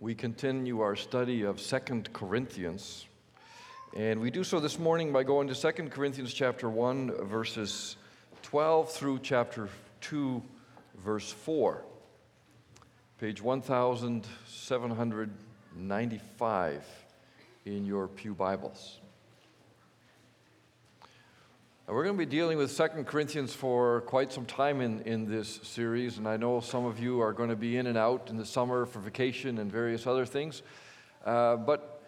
we continue our study of Second Corinthians. And we do so this morning by going to Second Corinthians chapter 1, verses 12 through chapter 2, verse 4. Page 1795 in your Pew Bibles. We're going to be dealing with Second Corinthians for quite some time in, in this series, and I know some of you are going to be in and out in the summer for vacation and various other things. Uh, but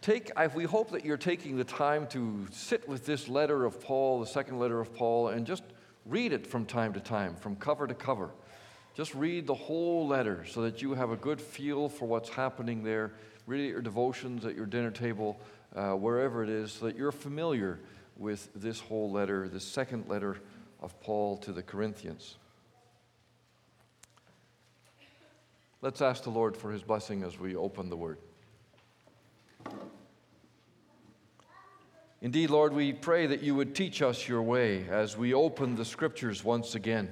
take, I, we hope that you're taking the time to sit with this letter of Paul, the second letter of Paul, and just read it from time to time, from cover to cover. Just read the whole letter so that you have a good feel for what's happening there. Read at your devotions at your dinner table, uh, wherever it is, so that you're familiar with this whole letter, the second letter of Paul to the Corinthians. Let's ask the Lord for his blessing as we open the word. Indeed, Lord, we pray that you would teach us your way as we open the scriptures once again.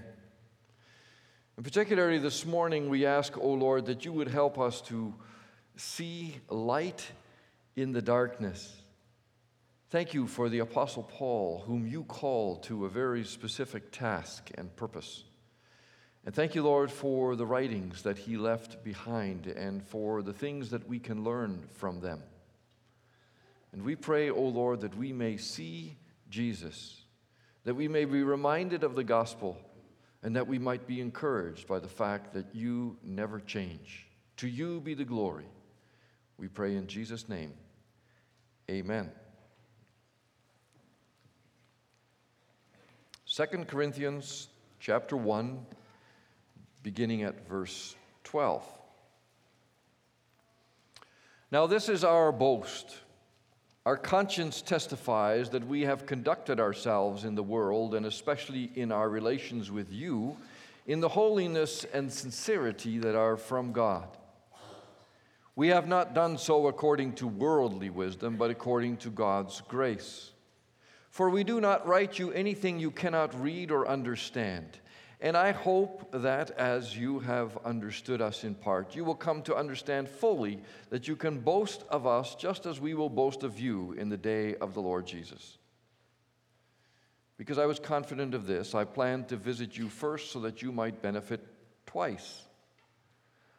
And particularly this morning, we ask, O Lord, that you would help us to see light in the darkness Thank you for the Apostle Paul, whom you called to a very specific task and purpose. And thank you, Lord, for the writings that he left behind and for the things that we can learn from them. And we pray, O Lord, that we may see Jesus, that we may be reminded of the gospel, and that we might be encouraged by the fact that you never change. To you be the glory. We pray in Jesus' name. Amen. 2 Corinthians chapter 1, beginning at verse 12. Now, this is our boast. Our conscience testifies that we have conducted ourselves in the world, and especially in our relations with you, in the holiness and sincerity that are from God. We have not done so according to worldly wisdom, but according to God's grace. For we do not write you anything you cannot read or understand. And I hope that as you have understood us in part, you will come to understand fully that you can boast of us just as we will boast of you in the day of the Lord Jesus. Because I was confident of this, I planned to visit you first so that you might benefit twice.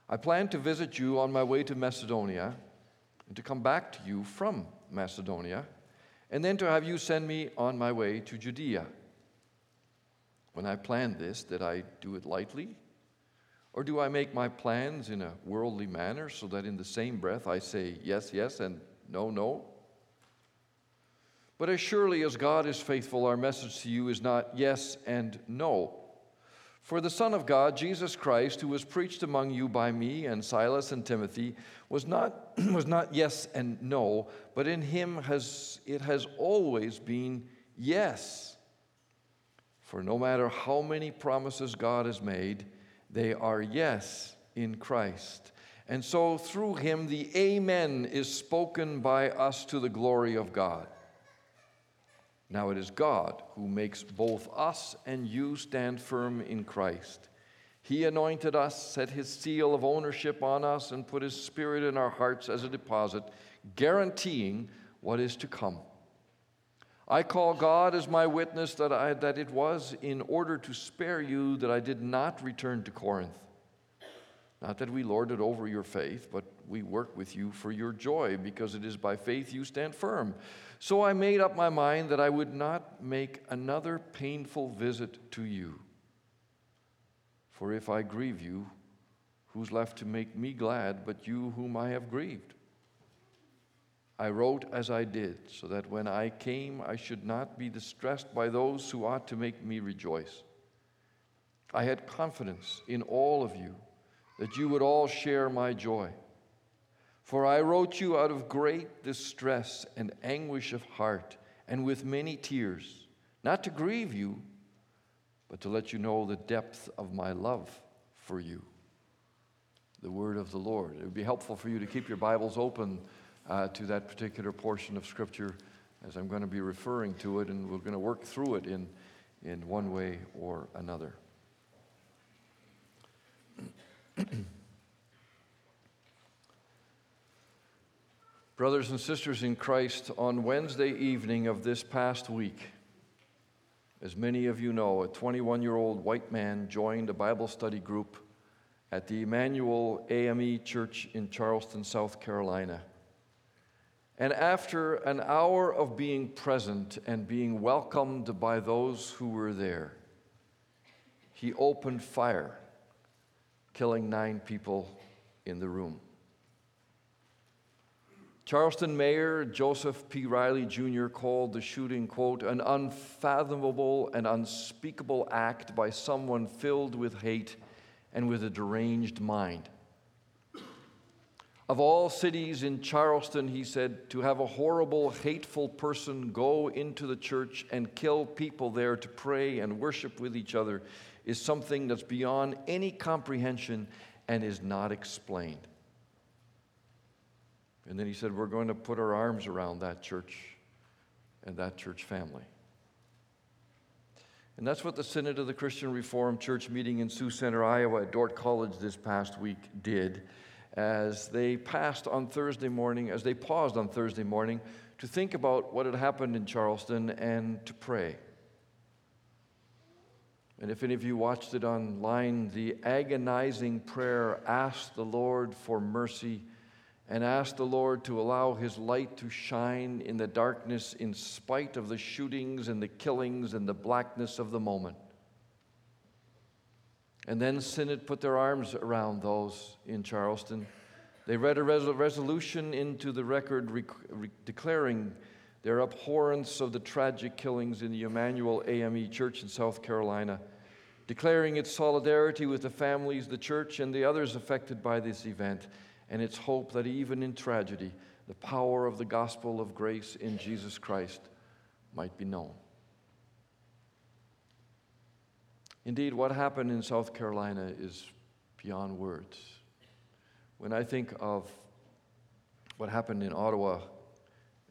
I planned to visit you on my way to Macedonia and to come back to you from Macedonia and then to have you send me on my way to Judea. When I planned this, did I do it lightly? Or do I make my plans in a worldly manner so that in the same breath I say yes, yes, and no, no? But as surely as God is faithful, our message to you is not yes and no. For the Son of God, Jesus Christ, who was preached among you by me and Silas and Timothy, was not, was not yes and no, but in him has, it has always been yes. For no matter how many promises God has made, they are yes in Christ. And so through him, the Amen is spoken by us to the glory of God. Now it is God who makes both us and you stand firm in Christ. He anointed us, set his seal of ownership on us, and put his spirit in our hearts as a deposit, guaranteeing what is to come. I call God as my witness that, I, that it was in order to spare you that I did not return to Corinth. Not that we lorded over your faith, but we work with you for your joy, because it is by faith you stand firm. So I made up my mind that I would not make another painful visit to you. For if I grieve you, who's left to make me glad but you whom I have grieved? I wrote as I did, so that when I came I should not be distressed by those who ought to make me rejoice. I had confidence in all of you that you would all share my joy. For I wrote you out of great distress and anguish of heart, and with many tears, not to grieve you, but to let you know the depth of my love for you. The word of the Lord. It would be helpful for you to keep your Bibles open uh, to that particular portion of Scripture as I'm going to be referring to it, and we're going to work through it in, in one way or another. Brothers and sisters in Christ, on Wednesday evening of this past week, as many of you know, a 21 year old white man joined a Bible study group at the Emanuel AME Church in Charleston, South Carolina. And after an hour of being present and being welcomed by those who were there, he opened fire, killing nine people in the room. Charleston Mayor Joseph P. Riley Jr. called the shooting, quote, an unfathomable and unspeakable act by someone filled with hate and with a deranged mind. Of all cities in Charleston, he said, to have a horrible, hateful person go into the church and kill people there to pray and worship with each other is something that's beyond any comprehension and is not explained. And then he said, We're going to put our arms around that church and that church family. And that's what the Synod of the Christian Reformed Church meeting in Sioux Center, Iowa at Dordt College this past week did as they passed on Thursday morning, as they paused on Thursday morning to think about what had happened in Charleston and to pray. And if any of you watched it online, the agonizing prayer asked the Lord for mercy and asked the Lord to allow His light to shine in the darkness in spite of the shootings and the killings and the blackness of the moment. And then Synod put their arms around those in Charleston. They read a res- resolution into the record rec- re- declaring their abhorrence of the tragic killings in the Emanuel AME Church in South Carolina, declaring its solidarity with the families, the church, and the others affected by this event and its hope that even in tragedy, the power of the gospel of grace in Jesus Christ might be known. Indeed, what happened in South Carolina is beyond words. When I think of what happened in Ottawa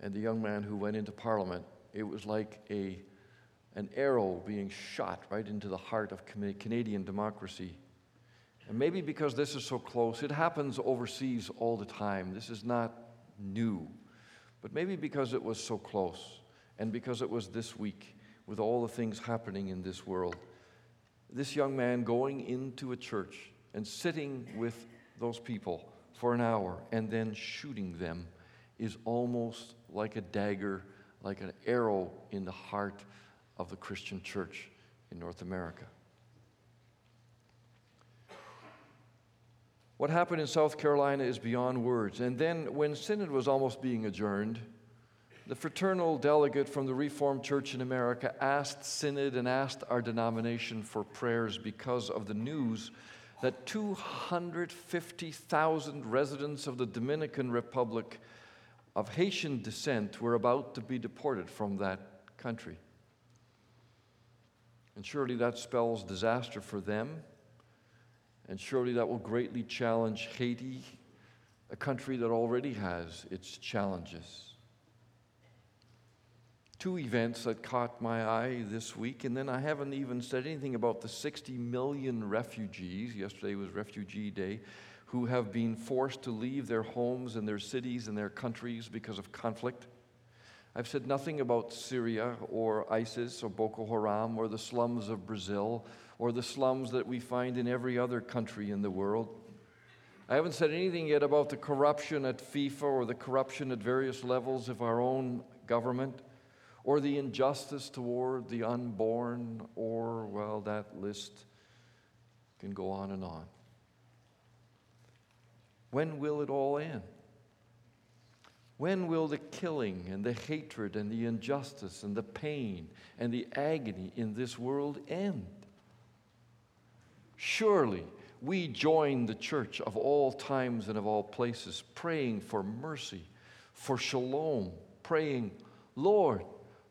and the young man who went into Parliament, it was like a, an arrow being shot right into the heart of Canadian democracy and maybe because this is so close, it happens overseas all the time. This is not new. But maybe because it was so close and because it was this week with all the things happening in this world, this young man going into a church and sitting with those people for an hour and then shooting them is almost like a dagger, like an arrow in the heart of the Christian church in North America. What happened in South Carolina is beyond words. And then, when Synod was almost being adjourned, the fraternal delegate from the Reformed Church in America asked Synod and asked our denomination for prayers because of the news that 250,000 residents of the Dominican Republic of Haitian descent were about to be deported from that country. And surely that spells disaster for them and surely that will greatly challenge Haiti, a country that already has its challenges. Two events that caught my eye this week, and then I haven't even said anything about the 60 million refugees, yesterday was Refugee Day, who have been forced to leave their homes and their cities and their countries because of conflict. I've said nothing about Syria or ISIS or Boko Haram or the slums of Brazil or the slums that we find in every other country in the world. I haven't said anything yet about the corruption at FIFA or the corruption at various levels of our own government or the injustice toward the unborn, or, well, that list can go on and on. When will it all end? When will the killing and the hatred and the injustice and the pain and the agony in this world end? Surely we join the church of all times and of all places, praying for mercy, for shalom, praying, Lord,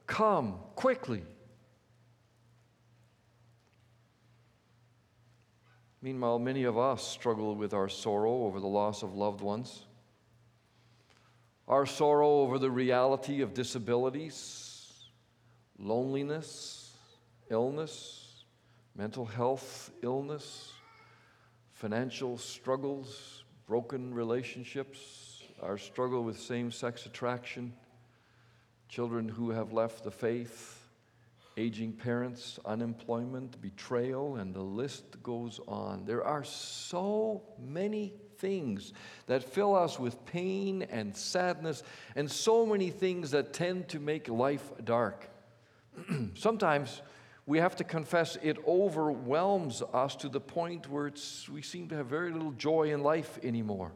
come quickly. Meanwhile, many of us struggle with our sorrow over the loss of loved ones, our sorrow over the reality of disabilities, loneliness, illness mental health, illness, financial struggles, broken relationships, our struggle with same sex attraction, children who have left the faith, aging parents, unemployment, betrayal, and the list goes on. There are so many things that fill us with pain and sadness, and so many things that tend to make life dark. Sometimes we have to confess it overwhelms us to the point where we seem to have very little joy in life anymore.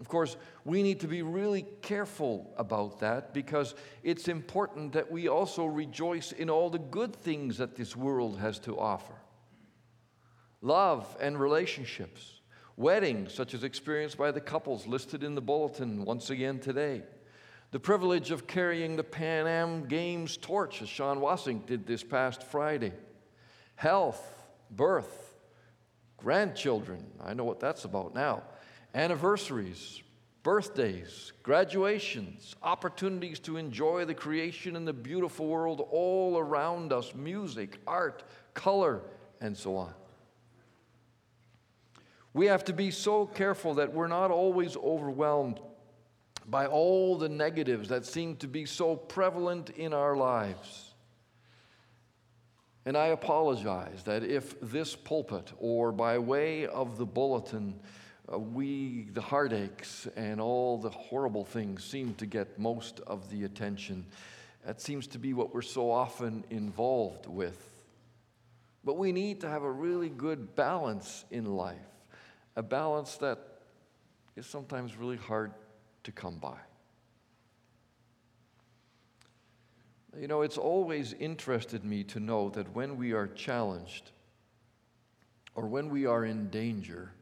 Of course, we need to be really careful about that because it's important that we also rejoice in all the good things that this world has to offer. Love and relationships, weddings, such as experienced by the couples listed in the bulletin once again today, the privilege of carrying the Pan Am Games torch, as Sean Wassink did this past Friday, health, birth, grandchildren, I know what that's about now anniversaries, birthdays, graduations, opportunities to enjoy the creation and the beautiful world all around us music, art, color, and so on. We have to be so careful that we're not always overwhelmed by all the negatives that seem to be so prevalent in our lives. And I apologize that if this pulpit or by way of the bulletin, uh, we, the heartaches and all the horrible things seem to get most of the attention. That seems to be what we're so often involved with. But we need to have a really good balance in life, a balance that is sometimes really hard to come by. You know, it's always interested me to know that when we are challenged or when we are in danger,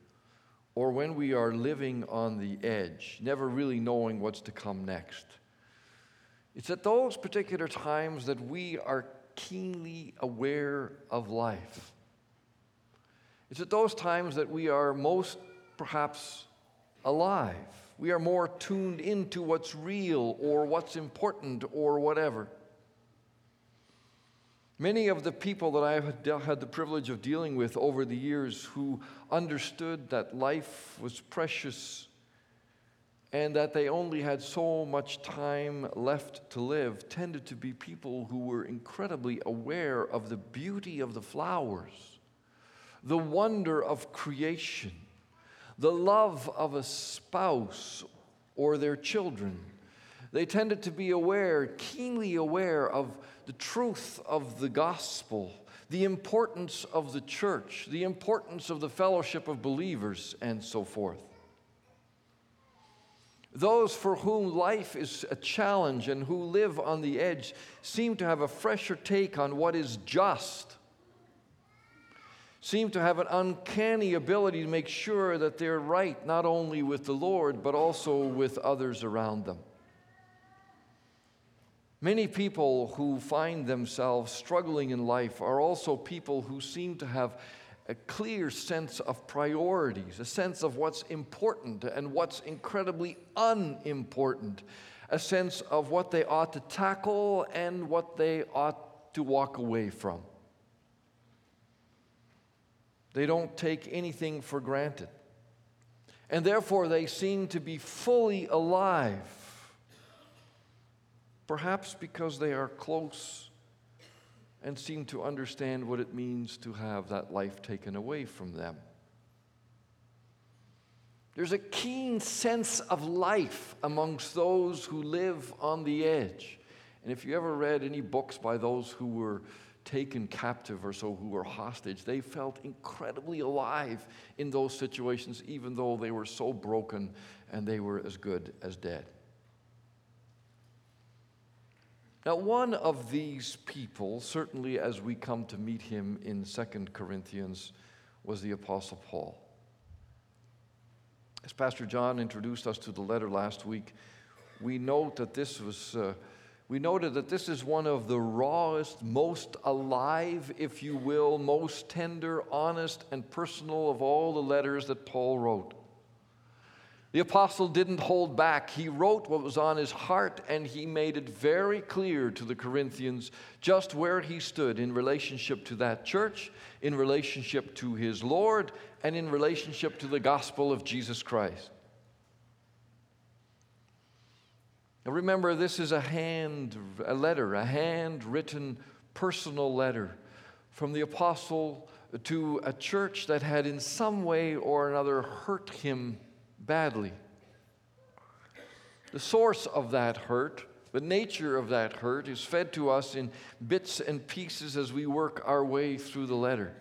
or when we are living on the edge, never really knowing what's to come next. It's at those particular times that we are keenly aware of life. It's at those times that we are most perhaps alive. We are more tuned into what's real or what's important or whatever. Many of the people that I have had the privilege of dealing with over the years who understood that life was precious and that they only had so much time left to live tended to be people who were incredibly aware of the beauty of the flowers, the wonder of creation, the love of a spouse or their children. They tended to be aware, keenly aware of the truth of the gospel, the importance of the church, the importance of the fellowship of believers, and so forth. Those for whom life is a challenge and who live on the edge seem to have a fresher take on what is just, seem to have an uncanny ability to make sure that they're right not only with the Lord but also with others around them. Many people who find themselves struggling in life are also people who seem to have a clear sense of priorities, a sense of what's important and what's incredibly unimportant, a sense of what they ought to tackle and what they ought to walk away from. They don't take anything for granted. And therefore, they seem to be fully alive perhaps because they are close and seem to understand what it means to have that life taken away from them. There's a keen sense of life amongst those who live on the edge. And if you ever read any books by those who were taken captive or so, who were hostage, they felt incredibly alive in those situations, even though they were so broken and they were as good as dead. Now, one of these people, certainly as we come to meet him in Second Corinthians, was the Apostle Paul. As Pastor John introduced us to the letter last week, we note that this was, uh, we noted that this is one of the rawest, most alive, if you will, most tender, honest, and personal of all the letters that Paul wrote. The apostle didn't hold back. He wrote what was on his heart and he made it very clear to the Corinthians just where he stood in relationship to that church, in relationship to his Lord, and in relationship to the gospel of Jesus Christ. And remember, this is a hand, a letter, a handwritten personal letter from the apostle to a church that had in some way or another hurt him badly. The source of that hurt, the nature of that hurt, is fed to us in bits and pieces as we work our way through the letter.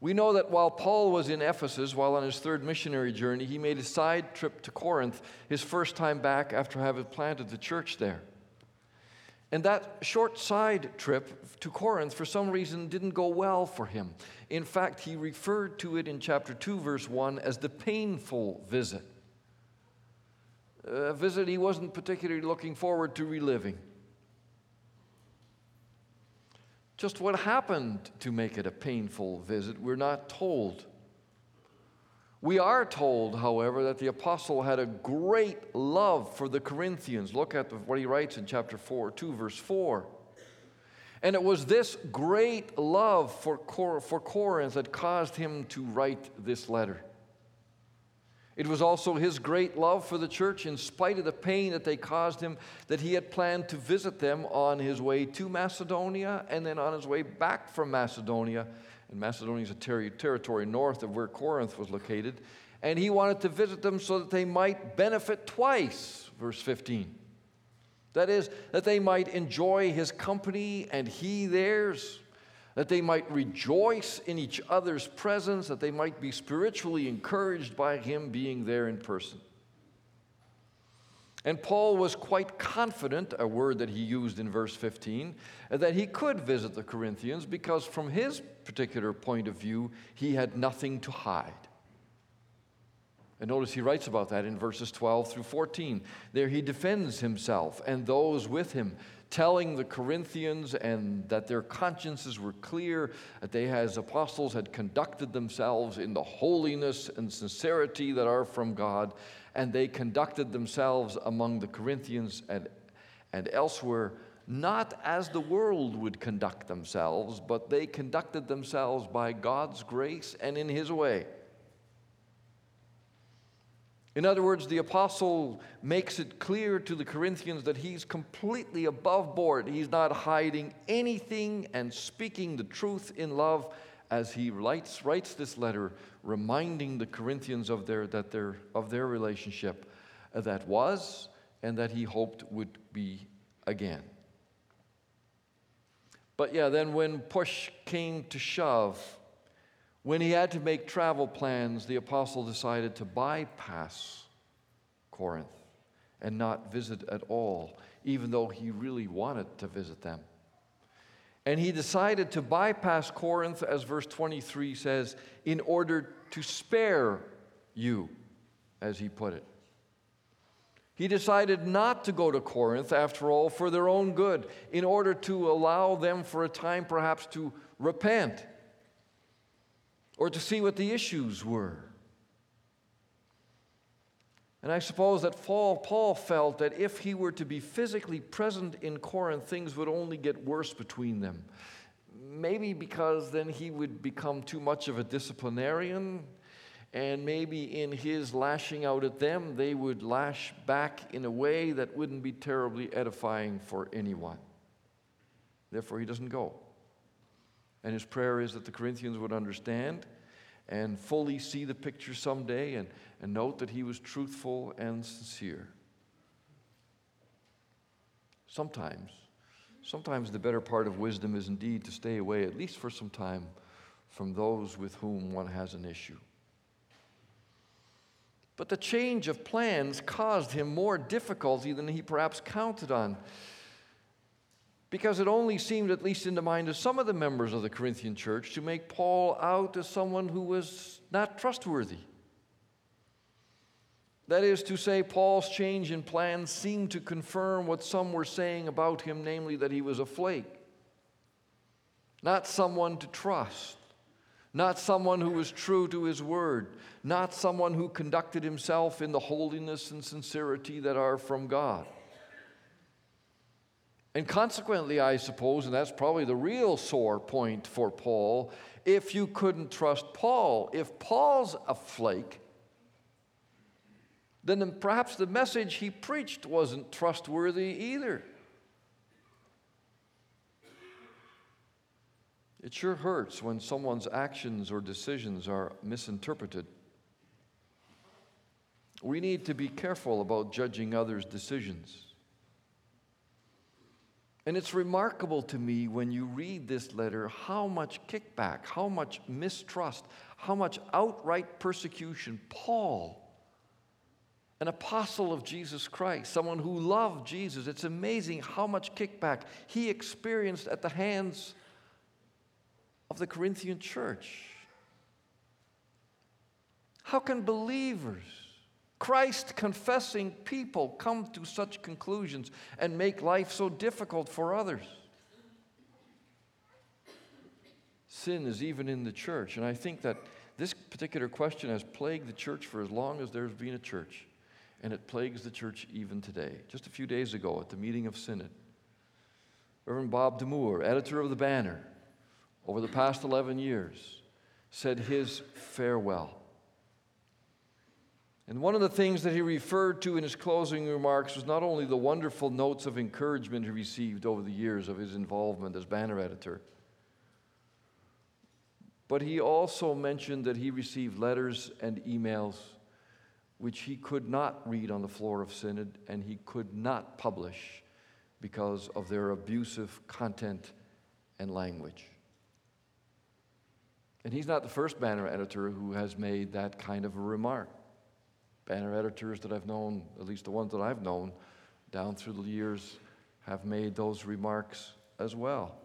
We know that while Paul was in Ephesus, while on his third missionary journey, he made a side trip to Corinth, his first time back after having planted the church there. And that short side trip to Corinth, for some reason, didn't go well for him. In fact, he referred to it in chapter 2, verse 1, as the painful visit. A visit he wasn't particularly looking forward to reliving. Just what happened to make it a painful visit, we're not told. We are told, however, that the apostle had a great love for the Corinthians. Look at what he writes in chapter 4, 2, verse 4. And it was this great love for, Cor- for Corinth that caused him to write this letter. It was also his great love for the church, in spite of the pain that they caused him, that he had planned to visit them on his way to Macedonia and then on his way back from Macedonia and Macedonia is a ter- territory north of where Corinth was located. And he wanted to visit them so that they might benefit twice, verse 15. That is, that they might enjoy his company and he theirs, that they might rejoice in each other's presence, that they might be spiritually encouraged by him being there in person. And Paul was quite confident, a word that he used in verse 15, that he could visit the Corinthians because, from his particular point of view, he had nothing to hide. And notice he writes about that in verses 12 through 14. There he defends himself and those with him, telling the Corinthians and that their consciences were clear, that they as apostles had conducted themselves in the holiness and sincerity that are from God, and they conducted themselves among the Corinthians and, and elsewhere not as the world would conduct themselves, but they conducted themselves by God's grace and in His way. In other words, the apostle makes it clear to the Corinthians that he's completely above board. He's not hiding anything and speaking the truth in love as he writes, writes this letter, reminding the Corinthians of their, that their, of their relationship that was and that he hoped would be again. But yeah, then when push came to shove, when he had to make travel plans, the apostle decided to bypass Corinth and not visit at all, even though he really wanted to visit them. And he decided to bypass Corinth, as verse 23 says, in order to spare you, as he put it. He decided not to go to Corinth, after all, for their own good, in order to allow them for a time perhaps to repent or to see what the issues were. And I suppose that Paul felt that if he were to be physically present in Corinth, things would only get worse between them. Maybe because then he would become too much of a disciplinarian and maybe in his lashing out at them, they would lash back in a way that wouldn't be terribly edifying for anyone. Therefore, he doesn't go. And his prayer is that the Corinthians would understand and fully see the picture someday and, and note that he was truthful and sincere. Sometimes, sometimes the better part of wisdom is indeed to stay away, at least for some time, from those with whom one has an issue. But the change of plans caused him more difficulty than he perhaps counted on. Because it only seemed, at least in the mind of some of the members of the Corinthian church, to make Paul out as someone who was not trustworthy. That is to say, Paul's change in plans seemed to confirm what some were saying about him, namely that he was a flake, not someone to trust not someone who was true to his word, not someone who conducted himself in the holiness and sincerity that are from God. And consequently, I suppose, and that's probably the real sore point for Paul, if you couldn't trust Paul, if Paul's a flake, then perhaps the message he preached wasn't trustworthy either. It sure hurts when someone's actions or decisions are misinterpreted. We need to be careful about judging others' decisions. And it's remarkable to me when you read this letter how much kickback, how much mistrust, how much outright persecution Paul, an apostle of Jesus Christ, someone who loved Jesus, it's amazing how much kickback he experienced at the hands of the Corinthian church. How can believers, Christ confessing people, come to such conclusions and make life so difficult for others? Sin is even in the church, and I think that this particular question has plagued the church for as long as there's been a church, and it plagues the church even today. Just a few days ago at the meeting of Synod, Reverend Bob De Moor, editor of the Banner, over the past 11 years said his farewell. And one of the things that he referred to in his closing remarks was not only the wonderful notes of encouragement he received over the years of his involvement as banner editor, but he also mentioned that he received letters and emails which he could not read on the floor of Synod and he could not publish because of their abusive content and language. And he's not the first banner editor who has made that kind of a remark. Banner editors that I've known, at least the ones that I've known down through the years, have made those remarks as well.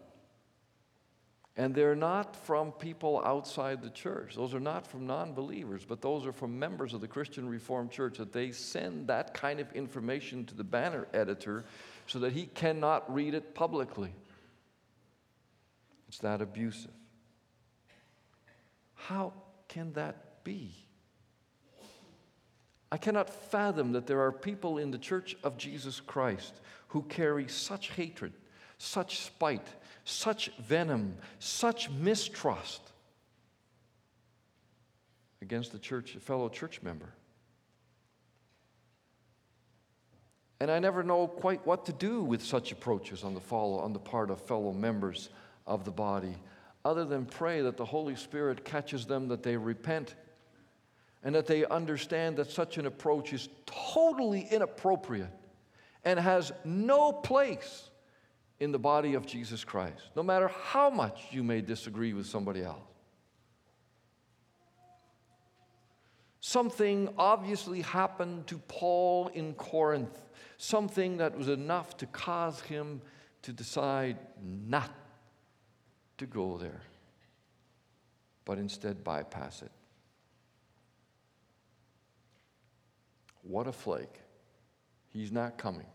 And they're not from people outside the church. Those are not from non believers, but those are from members of the Christian Reformed Church that they send that kind of information to the banner editor so that he cannot read it publicly. It's that abusive. How can that be? I cannot fathom that there are people in the church of Jesus Christ who carry such hatred, such spite, such venom, such mistrust against the church, a fellow church member. And I never know quite what to do with such approaches on the, follow, on the part of fellow members of the body other than pray that the Holy Spirit catches them, that they repent, and that they understand that such an approach is totally inappropriate and has no place in the body of Jesus Christ, no matter how much you may disagree with somebody else. Something obviously happened to Paul in Corinth, something that was enough to cause him to decide not to go there, but instead bypass it. What a flake. He's not coming.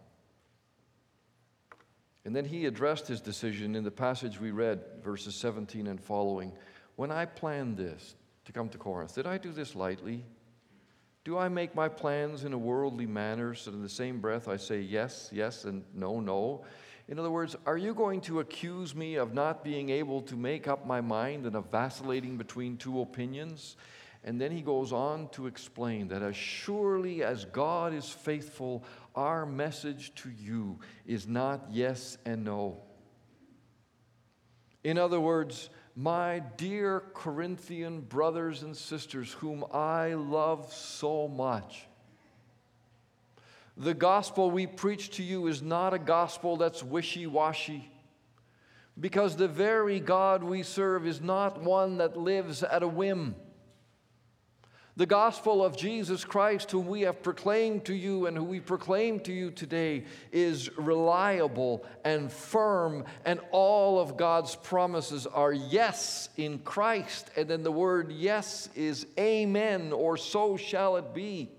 And then he addressed his decision in the passage we read, verses 17 and following. When I planned this to come to Corinth, did I do this lightly? Do I make my plans in a worldly manner so in the same breath I say yes, yes, and no, no? In other words, are you going to accuse me of not being able to make up my mind and of vacillating between two opinions? And then he goes on to explain that as surely as God is faithful, our message to you is not yes and no. In other words, my dear Corinthian brothers and sisters, whom I love so much, the gospel we preach to you is not a gospel that's wishy washy. Because the very God we serve is not one that lives at a whim. The gospel of Jesus Christ, whom we have proclaimed to you and who we proclaim to you today, is reliable and firm, and all of God's promises are yes in Christ. And then the word yes is amen, or so shall it be.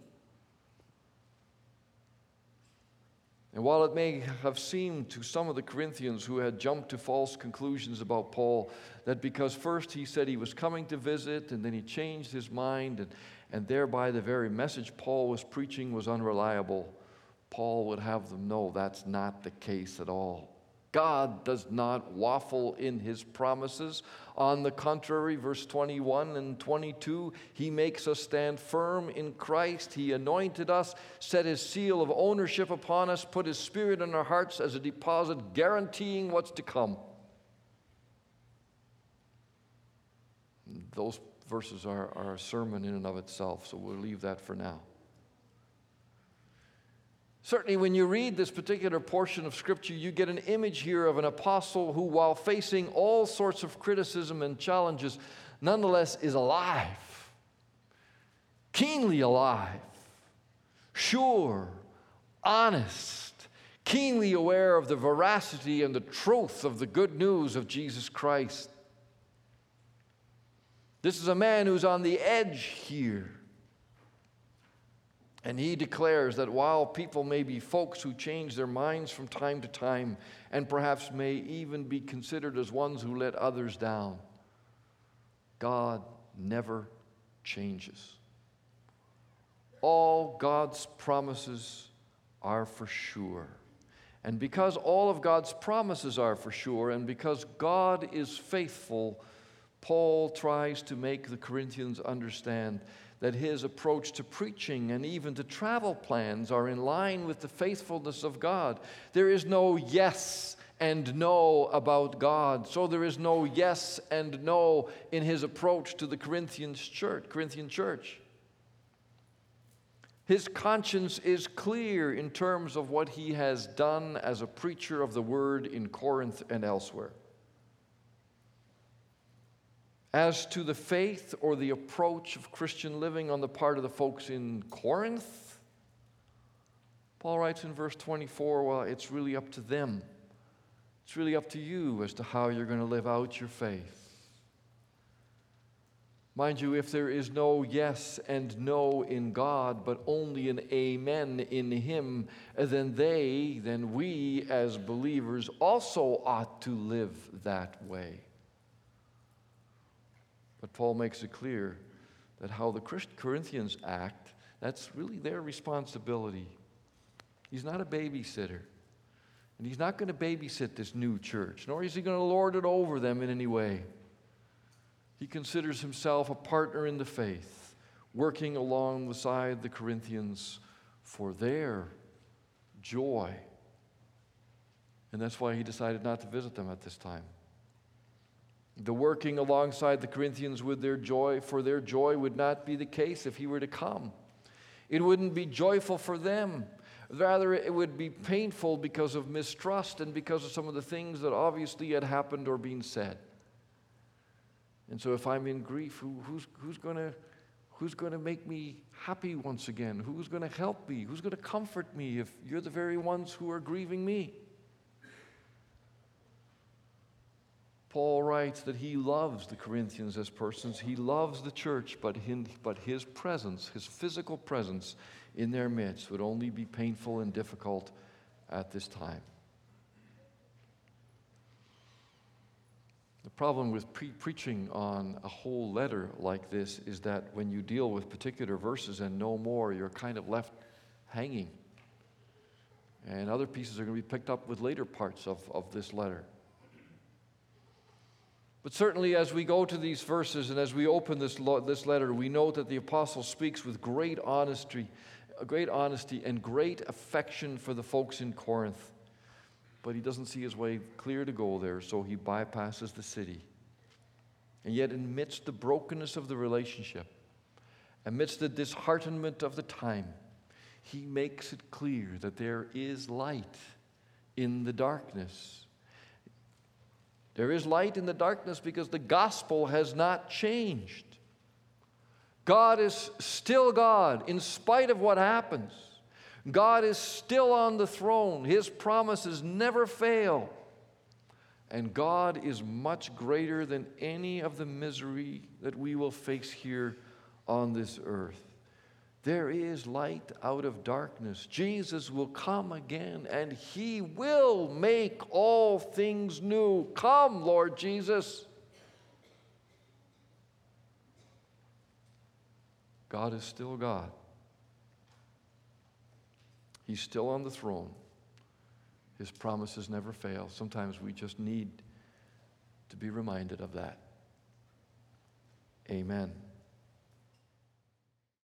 And while it may have seemed to some of the Corinthians who had jumped to false conclusions about Paul that because first he said he was coming to visit and then he changed his mind and, and thereby the very message Paul was preaching was unreliable, Paul would have them know that's not the case at all. God does not waffle in his promises. On the contrary, verse 21 and 22, he makes us stand firm in Christ. He anointed us, set his seal of ownership upon us, put his spirit in our hearts as a deposit, guaranteeing what's to come. Those verses are, are a sermon in and of itself, so we'll leave that for now. Certainly, when you read this particular portion of Scripture, you get an image here of an apostle who, while facing all sorts of criticism and challenges, nonetheless is alive, keenly alive, sure, honest, keenly aware of the veracity and the truth of the good news of Jesus Christ. This is a man who's on the edge here. And he declares that while people may be folks who change their minds from time to time and perhaps may even be considered as ones who let others down, God never changes. All God's promises are for sure. And because all of God's promises are for sure, and because God is faithful, Paul tries to make the Corinthians understand that his approach to preaching and even to travel plans are in line with the faithfulness of God. There is no yes and no about God. So there is no yes and no in his approach to the Corinthians church, Corinthian church. His conscience is clear in terms of what he has done as a preacher of the word in Corinth and elsewhere. As to the faith or the approach of Christian living on the part of the folks in Corinth, Paul writes in verse 24 well, it's really up to them. It's really up to you as to how you're going to live out your faith. Mind you, if there is no yes and no in God, but only an amen in Him, then they, then we as believers also ought to live that way. But Paul makes it clear that how the Corinthians act, that's really their responsibility. He's not a babysitter. And he's not going to babysit this new church, nor is he going to lord it over them in any way. He considers himself a partner in the faith, working alongside the Corinthians for their joy. And that's why he decided not to visit them at this time. The working alongside the Corinthians with their joy, for their joy would not be the case if he were to come. It wouldn't be joyful for them. Rather, it would be painful because of mistrust and because of some of the things that obviously had happened or been said. And so, if I'm in grief, who, who's, who's going to who's going to make me happy once again? Who's going to help me? Who's going to comfort me if you're the very ones who are grieving me? Paul writes that he loves the Corinthians as persons. He loves the church, but, his presence, his physical presence in their midst, would only be painful and difficult at this time. The problem with pre- preaching on a whole letter like this is that when you deal with particular verses and no more, you're kind of left hanging. And other pieces are going to be picked up with later parts of, of this letter. But certainly, as we go to these verses and as we open this, lo- this letter, we know that the apostle speaks with great honesty, great honesty and great affection for the folks in Corinth. But he doesn't see his way clear to go there, so he bypasses the city. And yet, amidst the brokenness of the relationship, amidst the disheartenment of the time, he makes it clear that there is light in the darkness there is light in the darkness because the gospel has not changed. God is still God in spite of what happens. God is still on the throne. His promises never fail. And God is much greater than any of the misery that we will face here on this earth. There is light out of darkness. Jesus will come again and he will make all things new. Come, Lord Jesus. God is still God. He's still on the throne. His promises never fail. Sometimes we just need to be reminded of that. Amen.